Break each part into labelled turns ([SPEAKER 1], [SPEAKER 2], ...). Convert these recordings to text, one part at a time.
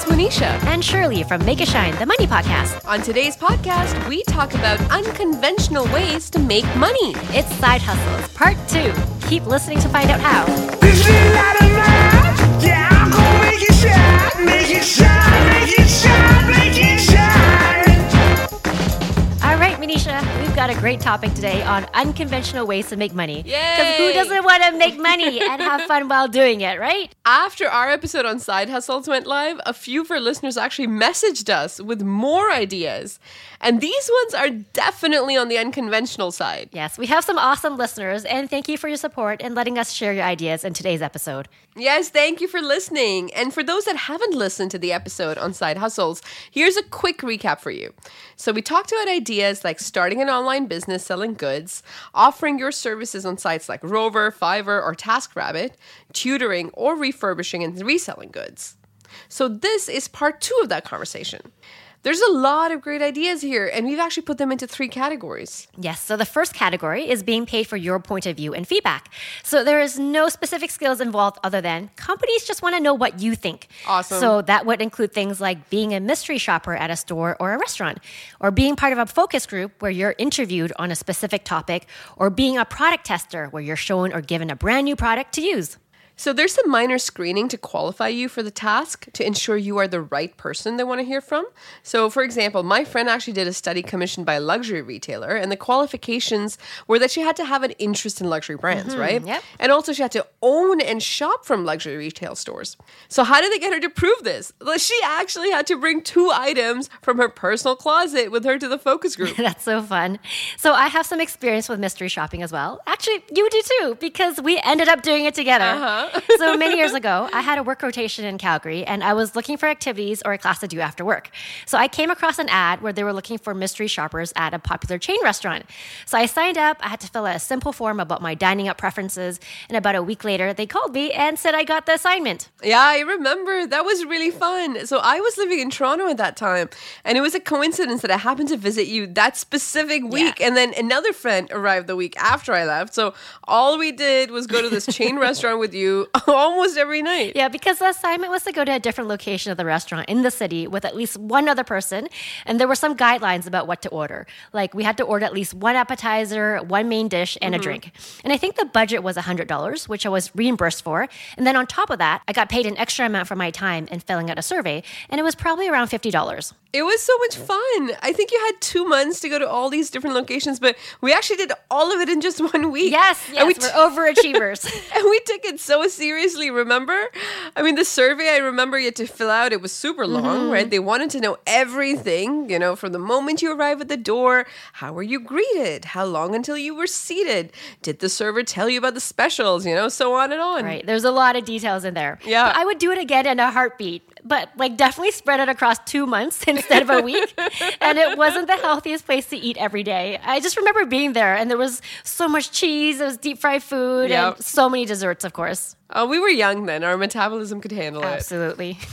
[SPEAKER 1] it's Monisha.
[SPEAKER 2] And Shirley from Make It Shine, the Money Podcast.
[SPEAKER 1] On today's podcast, we talk about unconventional ways to make money.
[SPEAKER 2] It's Side Hustles, Part 2. Keep listening to find out how.
[SPEAKER 3] This little light of mine, yeah, I'm gonna make it shine, make it shine, make it shine, make it shine.
[SPEAKER 2] All right, Monisha, we've got a great topic today on unconventional ways to make money. Because who doesn't want to make money and have fun while doing it, right?
[SPEAKER 1] After our episode on side hustles went live, a few of our listeners actually messaged us with more ideas. And these ones are definitely on the unconventional side.
[SPEAKER 2] Yes, we have some awesome listeners, and thank you for your support and letting us share your ideas in today's episode.
[SPEAKER 1] Yes, thank you for listening. And for those that haven't listened to the episode on side hustles, here's a quick recap for you. So, we talked about ideas like starting an online business selling goods, offering your services on sites like Rover, Fiverr, or TaskRabbit, tutoring, or refurbishing and reselling goods. So, this is part two of that conversation. There's a lot of great ideas here, and we've actually put them into three categories.
[SPEAKER 2] Yes, so the first category is being paid for your point of view and feedback. So there is no specific skills involved other than companies just want to know what you think.
[SPEAKER 1] Awesome.
[SPEAKER 2] So that would include things like being a mystery shopper at a store or a restaurant, or being part of a focus group where you're interviewed on a specific topic, or being a product tester where you're shown or given a brand new product to use.
[SPEAKER 1] So there's some minor screening to qualify you for the task to ensure you are the right person they want to hear from. So for example, my friend actually did a study commissioned by a luxury retailer and the qualifications were that she had to have an interest in luxury brands, mm-hmm, right?
[SPEAKER 2] yep.
[SPEAKER 1] And also she had to own and shop from luxury retail stores. So how did they get her to prove this? Well, she actually had to bring two items from her personal closet with her to the focus group.
[SPEAKER 2] That's so fun. So I have some experience with mystery shopping as well. Actually, you do too, because we ended up doing it together. Uh-huh. so many years ago, I had a work rotation in Calgary and I was looking for activities or a class to do after work. So I came across an ad where they were looking for mystery shoppers at a popular chain restaurant. So I signed up, I had to fill out a simple form about my dining out preferences, and about a week later, they called me and said I got the assignment.
[SPEAKER 1] Yeah, I remember. That was really fun. So I was living in Toronto at that time, and it was a coincidence that I happened to visit you that specific week.
[SPEAKER 2] Yeah.
[SPEAKER 1] And then another friend arrived the week after I left. So all we did was go to this chain restaurant with you almost every night.
[SPEAKER 2] Yeah, because the assignment was to go to a different location of the restaurant in the city with at least one other person. And there were some guidelines about what to order. Like we had to order at least one appetizer, one main dish, and a mm-hmm. drink. And I think the budget was $100, which I was reimbursed for. And then on top of that, I got paid an extra amount for my time in filling out a survey. And it was probably around $50.
[SPEAKER 1] It was so much fun. I think you had two months to go to all these different locations, but we actually did all of it in just one week.
[SPEAKER 2] Yes, yes,
[SPEAKER 1] And we
[SPEAKER 2] we're overachievers.
[SPEAKER 1] And we took it so seriously, remember? I mean, the survey I remember you had to fill out, it was super long, mm-hmm. right? They wanted to know everything, you know, from the moment you arrive at the door. How were you greeted? How long until you were seated? Did the server tell you about the specials, you know, so on and on.
[SPEAKER 2] Right. There's a lot of details in there.
[SPEAKER 1] Yeah.
[SPEAKER 2] But I would do it again in a heartbeat, but like definitely spread it across two months instead of a week. and it wasn't the healthiest place to eat every day. I just remember being there and there was so much cheese, there was deep fried food,
[SPEAKER 1] Yep.
[SPEAKER 2] and so many desserts, of course.
[SPEAKER 1] Uh, we were young then. Our metabolism could handle it.
[SPEAKER 2] Absolutely.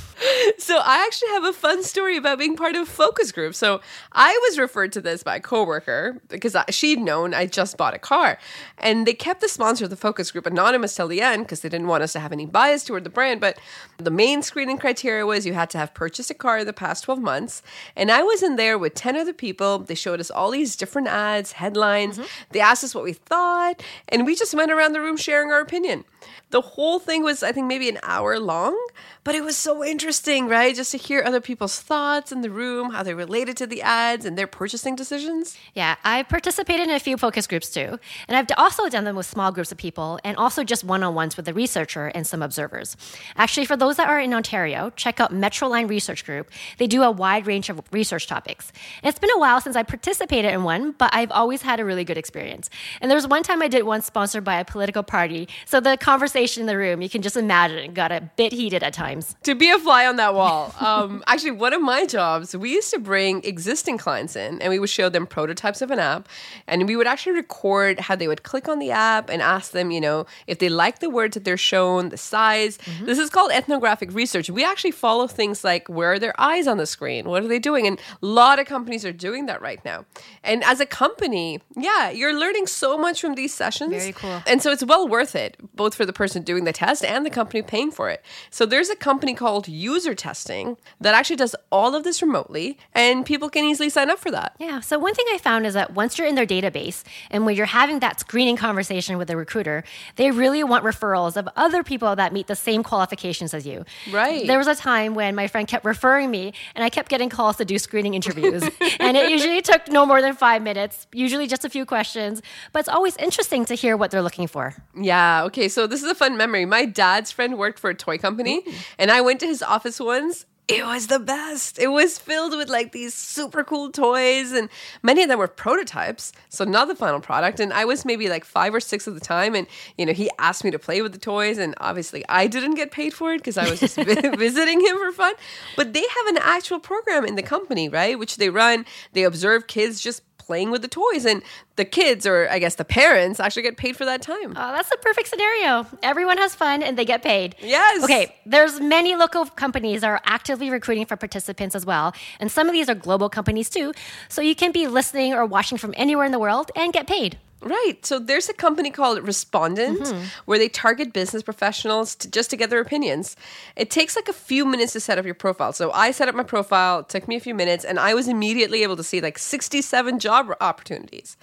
[SPEAKER 1] So I actually have a fun story about being part of a focus group. So I was referred to this by a coworker because I, she'd known I just bought a car, and they kept the sponsor of the focus group anonymous till the end because they didn't want us to have any bias toward the brand. But the main screening criteria was you had to have purchased a car in the past twelve months, and I was in there with ten other people. They showed us all these different ads, headlines. They asked us what we thought, and we just went around the room sharing our opinion. The whole thing was, I think, maybe an hour long, but it was so interesting, right? Just to hear other people's thoughts in the room, how they related to the ads and their purchasing decisions.
[SPEAKER 2] Yeah, I've participated in a few focus groups too. And I've also done them with small groups of people and also just one on ones with a researcher and some observers. Actually, for those that are in Ontario, check out Metroline Research Group. They do a wide range of research topics. And it's been a while since I participated in one, but I've always had a really good experience. And there was one time I did one sponsored by a political party. So the conversation in the room, you can just imagine, got a bit heated at times.
[SPEAKER 1] To be a fly on that wall. Um, actually, one of my jobs, we used to bring existing clients in and we would show them prototypes of an app. And we would actually record how they would click on the app and ask them, you know, if they like the words that they're shown, the size. This is called ethnographic research. We actually follow things like where are their eyes on the screen? What are they doing? And a lot of companies are doing that right now. And as a company, yeah, you're learning so much from these sessions.
[SPEAKER 2] Very cool.
[SPEAKER 1] And so it's well worth it, both for the person doing the test and the company paying for it. So there's a company called User Testing that actually does all of this remotely, and people can easily sign up for that.
[SPEAKER 2] Yeah. So one thing I found is that once you're in their database and when you're having that screening conversation with the recruiter, they really want referrals of other people that meet the same qualifications as you.
[SPEAKER 1] Right.
[SPEAKER 2] There was a time when my friend kept referring me and I kept getting calls to do screening interviews. and it usually took no more than five minutes, usually just a few questions. But it's always interesting to hear what they're looking for.
[SPEAKER 1] Yeah, okay, so this is a fun memory. My dad's friend worked for a toy company, and I went to his office once. It was the best. It was filled with like these super cool toys, and many of them were prototypes, so not the final product. And I was maybe like five or six at the time, and you know, he asked me to play with the toys, and obviously I didn't get paid for it because I was just visiting him for fun. But they have an actual program in the company, right? Which they run, they observe kids just playing with the toys, and the kids, or I guess the parents, actually get paid for that time.
[SPEAKER 2] Oh, that's the perfect scenario. Everyone has fun and they get paid.
[SPEAKER 1] Yes.
[SPEAKER 2] Okay, there's many local companies that are actively recruiting for participants as well. And some of these are global companies too. So you can be listening or watching from anywhere in the world and get paid.
[SPEAKER 1] Right. So there's a company called Respondent
[SPEAKER 2] Mm-hmm.
[SPEAKER 1] where they target business professionals to just to get their opinions. It takes like a few minutes to set up your profile. So I set up my profile, took me a few minutes, and I was immediately able to see like 67 job opportunities.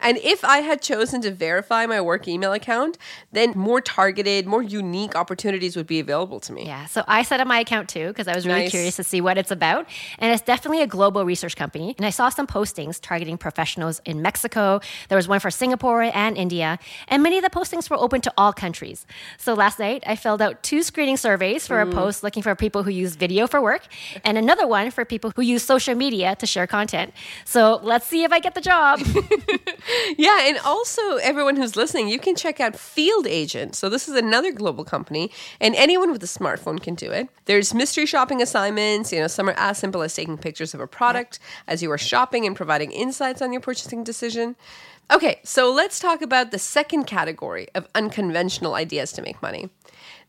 [SPEAKER 1] And if I had chosen to verify my work email account, then more targeted, more unique opportunities would be available to me.
[SPEAKER 2] Yeah, so I set up my account too because I was really
[SPEAKER 1] Nice.
[SPEAKER 2] curious to see what it's about. And it's definitely a global research company. And I saw some postings targeting professionals in Mexico. There was one for Singapore and India. And many of the postings were open to all countries. So last night, I filled out two screening surveys for a mm. post looking for people who use video for work and another one for people who use social media to share content. So let's see if I get the job.
[SPEAKER 1] Yeah, and also everyone who's listening, you can check out Field Agent. So this is another global company, and anyone with a smartphone can do it. There's mystery shopping assignments. You know, some are as simple as taking pictures of a product as you are shopping and providing insights on your purchasing decision. Okay, so let's talk about the second category of unconventional ideas to make money.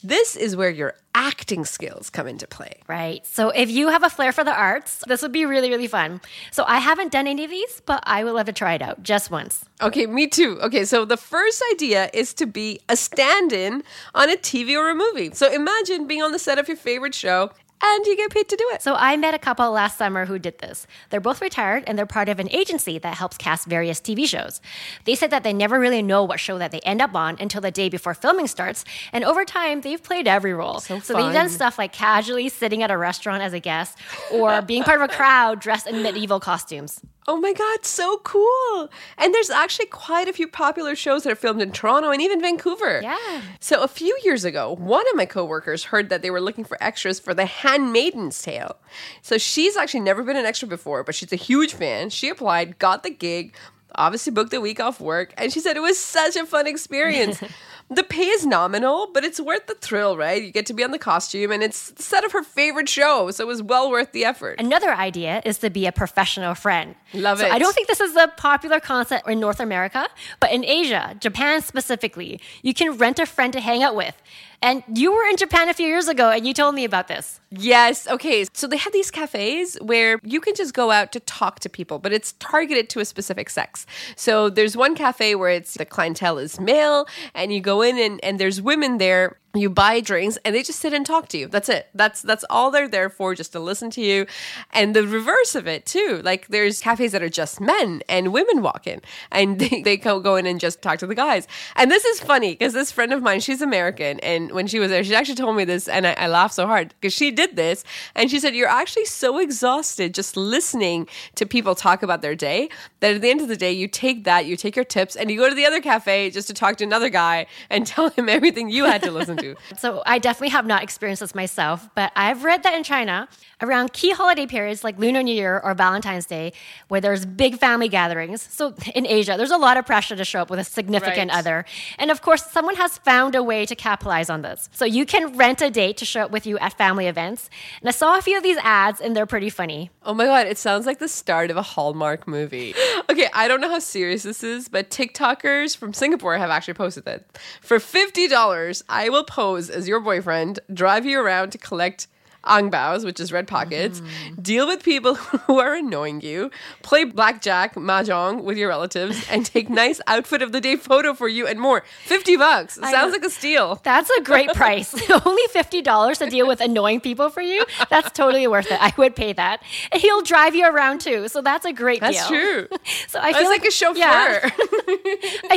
[SPEAKER 1] This is where your acting skills come into play.
[SPEAKER 2] Right. So if you have a flair for the arts, this would be really, really fun. So I haven't done any of these, but I would love to try it out just once.
[SPEAKER 1] Okay, me too. Okay, so the first idea is to be a stand in on a TV or a movie. So imagine being on the set of your favorite show and you get paid to do it.
[SPEAKER 2] So I met a couple last summer who did this. They're both retired and they're part of an agency that helps cast various TV shows. They said that they never really know what show that they end up on until the day before filming starts, and over time they've played every role.
[SPEAKER 1] So
[SPEAKER 2] they've done stuff like casually sitting at a restaurant as a guest or being part of a crowd dressed in medieval costumes.
[SPEAKER 1] Oh my God, so cool. And there's actually quite a few popular shows that are filmed in Toronto and even Vancouver.
[SPEAKER 2] Yeah.
[SPEAKER 1] So a few years ago, one of my coworkers heard that they were looking for extras for The Handmaiden's Tale. So she's actually never been an extra before, but she's a huge fan. She applied, got the gig, obviously booked a week off work, and she said it was such a fun experience. the pay is nominal, but it's worth the thrill, right? You get to be on the costume, and it's the set of her favorite show, so it was well worth the effort.
[SPEAKER 2] Another idea is to be a professional friend.
[SPEAKER 1] Love
[SPEAKER 2] so
[SPEAKER 1] it.
[SPEAKER 2] I don't think this is a popular concept in North America, but in Asia, Japan specifically, you can rent a friend to hang out with. And you were in Japan a few years ago and you told me about this.
[SPEAKER 1] Yes. Okay. So they have these cafes where you can just go out to talk to people, but it's targeted to a specific sex. So there's one cafe where it's the clientele is male, and you go in and, and there's women there. You buy drinks and they just sit and talk to you. That's it. That's that's all they're there for, just to listen to you. And the reverse of it too. Like there's cafes that are just men and women walk in and they, they go, in and just talk to the guys. And this is funny because this friend of mine, she's American, and when she was there, she actually told me this, and I, I laughed so hard because she did this, and she said, "You're actually so exhausted just listening to people talk about their day that at the end of the day, you take that, you take your tips, and you go to the other cafe just to talk to another guy and tell him everything you had to listen to."
[SPEAKER 2] So I definitely have not experienced this myself, but I've read that in China, around key holiday periods like Lunar New Year or Valentine's Day, where there's big family gatherings. So in Asia, there's a lot of pressure to show up with a significant
[SPEAKER 1] Right.
[SPEAKER 2] other. And of course, someone has found a way to capitalize on this. So you can rent a date to show up with you at family events. And I saw a few of these ads and they're pretty funny.
[SPEAKER 1] Oh my god, it sounds like the start of a Hallmark movie. Okay, I don't know how serious this is, but TikTokers from Singapore have actually posted that. For $50, I will pose as your boyfriend, drive you around to collect angbaos, which is red pockets, mm. deal with people who are annoying you, play blackjack, mahjong with your relatives, and take nice outfit of the day photo for you and more. 50 bucks. Sounds
[SPEAKER 2] know.
[SPEAKER 1] like a steal.
[SPEAKER 2] That's a great price. Only $50 to deal with annoying people for you. That's totally worth it. I would pay that. And he'll drive you around too. So that's a great
[SPEAKER 1] That's
[SPEAKER 2] deal.
[SPEAKER 1] That's true.
[SPEAKER 2] So I feel
[SPEAKER 1] like, a chauffeur.
[SPEAKER 2] Yeah.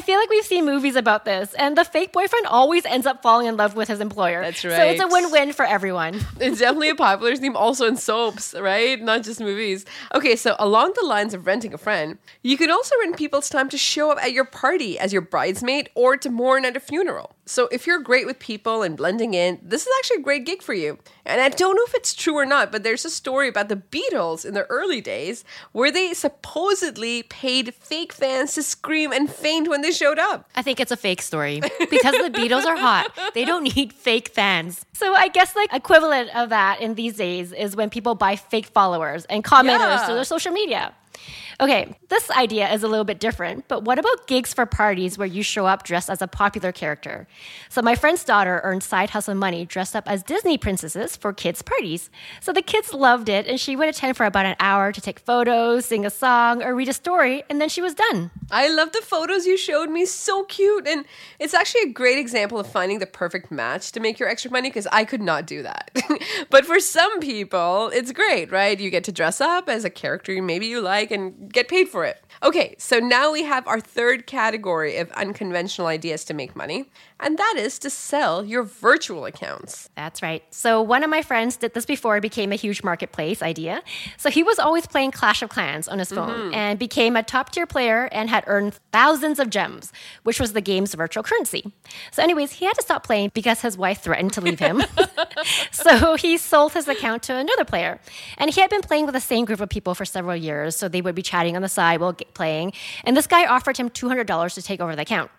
[SPEAKER 2] I feel like we've seen movies about this, and the fake boyfriend always ends up falling in love with his employer.
[SPEAKER 1] That's right.
[SPEAKER 2] So it's a win-win for everyone.
[SPEAKER 1] it's definitely a popular theme also in soaps, right? Not just movies. Okay, so along the lines of renting a friend, you can also rent people's time to show up at your party as your bridesmaid or to mourn at a funeral. So if you're great with people and blending in, this is actually a great gig for you. And I don't know if it's true or not, but there's a story about the Beatles in their early days where they supposedly paid fake fans to scream and faint when they showed up.
[SPEAKER 2] I think it's a fake story because the Beatles are hot. They don't need fake fans. So I guess like equivalent of that in these days is when people buy fake followers and commenters
[SPEAKER 1] Yeah.
[SPEAKER 2] to their social media. Okay, this idea is a little bit different, but what about gigs for parties where you show up dressed as a popular character? So, my friend's daughter earned side hustle money dressed up as Disney princesses for kids' parties. So, the kids loved it, and she would attend for about an hour to take photos, sing a song, or read a story, and then she was done.
[SPEAKER 1] I love the photos you showed me. So cute. And it's actually a great example of finding the perfect match to make your extra money because I could not do that. but for some people, it's great, right? You get to dress up as a character you maybe you like and get paid for it. Okay, so now we have our third category of unconventional ideas to make money, and that is to sell your virtual accounts.
[SPEAKER 2] That's right. So one of my friends did this before it became a huge marketplace idea. So he was always playing Clash of Clans on his phone mm-hmm. and became a top tier player and had earned thousands of gems, which was the game's virtual currency. So, anyways, he had to stop playing because his wife threatened to leave him. so he sold his account to another player. And he had been playing with the same group of people for several years. So they would be chatting on the side while playing. And this guy offered him $200 to take over the account.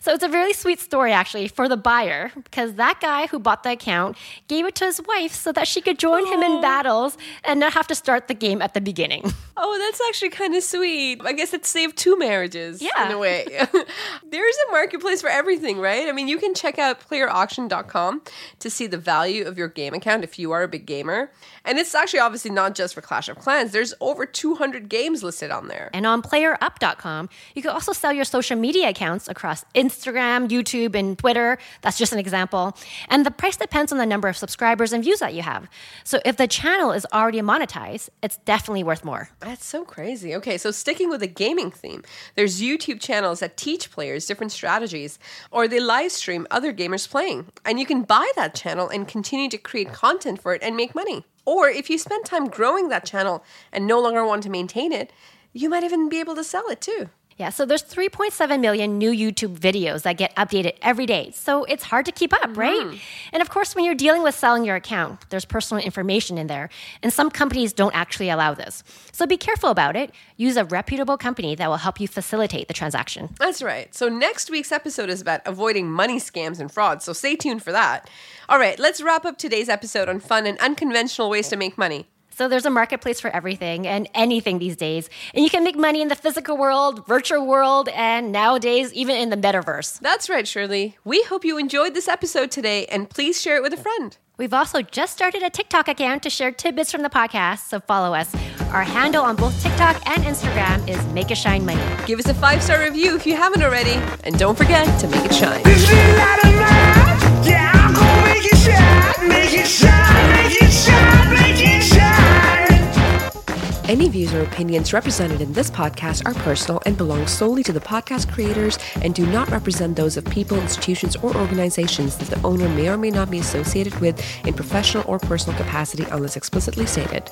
[SPEAKER 2] So it's a really sweet story, actually, for the buyer, because that guy who bought the account gave it to his wife so that she could join him in battles and not have to start the game at the beginning.
[SPEAKER 1] Oh, that's actually kind of sweet. I guess it saved two marriages
[SPEAKER 2] Yeah.
[SPEAKER 1] in a way. There's a marketplace for everything, right? I mean, you can check out playerauction.com to see the value of your game account if you are a big gamer. And it's actually obviously not just for Clash of Clans. There's over 200 games listed on there.
[SPEAKER 2] And on playerup.com, you can also sell your social media accounts across Instagram, YouTube, and Twitter. That's just an example. And the price depends on the number of subscribers and views that you have. So if the channel is already monetized, it's definitely worth more.
[SPEAKER 1] That's so crazy. Okay, so sticking with the gaming theme, there's YouTube channels that teach players different strategies, or they live stream other gamers playing. And you can buy that channel and continue to create content for it and make money. Or if you spend time growing that channel and no longer want to maintain it, you might even be able to sell it too.
[SPEAKER 2] Yeah, so there's 3.7 million new YouTube videos that get updated every day. So it's hard to keep up, mm-hmm. right? And of course, when you're dealing with selling your account, there's personal information in there, and some companies don't actually allow this. So be careful about it. Use a reputable company that will help you facilitate the transaction.
[SPEAKER 1] That's right. So next week's episode is about avoiding money scams and fraud. So stay tuned for that. All right, let's wrap up today's episode on fun and unconventional ways to make money.
[SPEAKER 2] So there's a marketplace for everything and anything these days. And you can make money in the physical world, virtual world, and nowadays even in the metaverse.
[SPEAKER 1] That's right, Shirley. We hope you enjoyed this episode today and please share it with a friend.
[SPEAKER 2] We've also just started a TikTok account to share tidbits from the podcast, so follow us. Our handle on both TikTok and Instagram is Make It Shine Money.
[SPEAKER 1] Give us a five star review if you haven't already, and don't forget to make it shine. Opinions represented in this podcast are personal and belong solely to the podcast creators and do not represent those of people, institutions, or organizations that the owner may or may not be associated with in professional or personal capacity unless explicitly stated.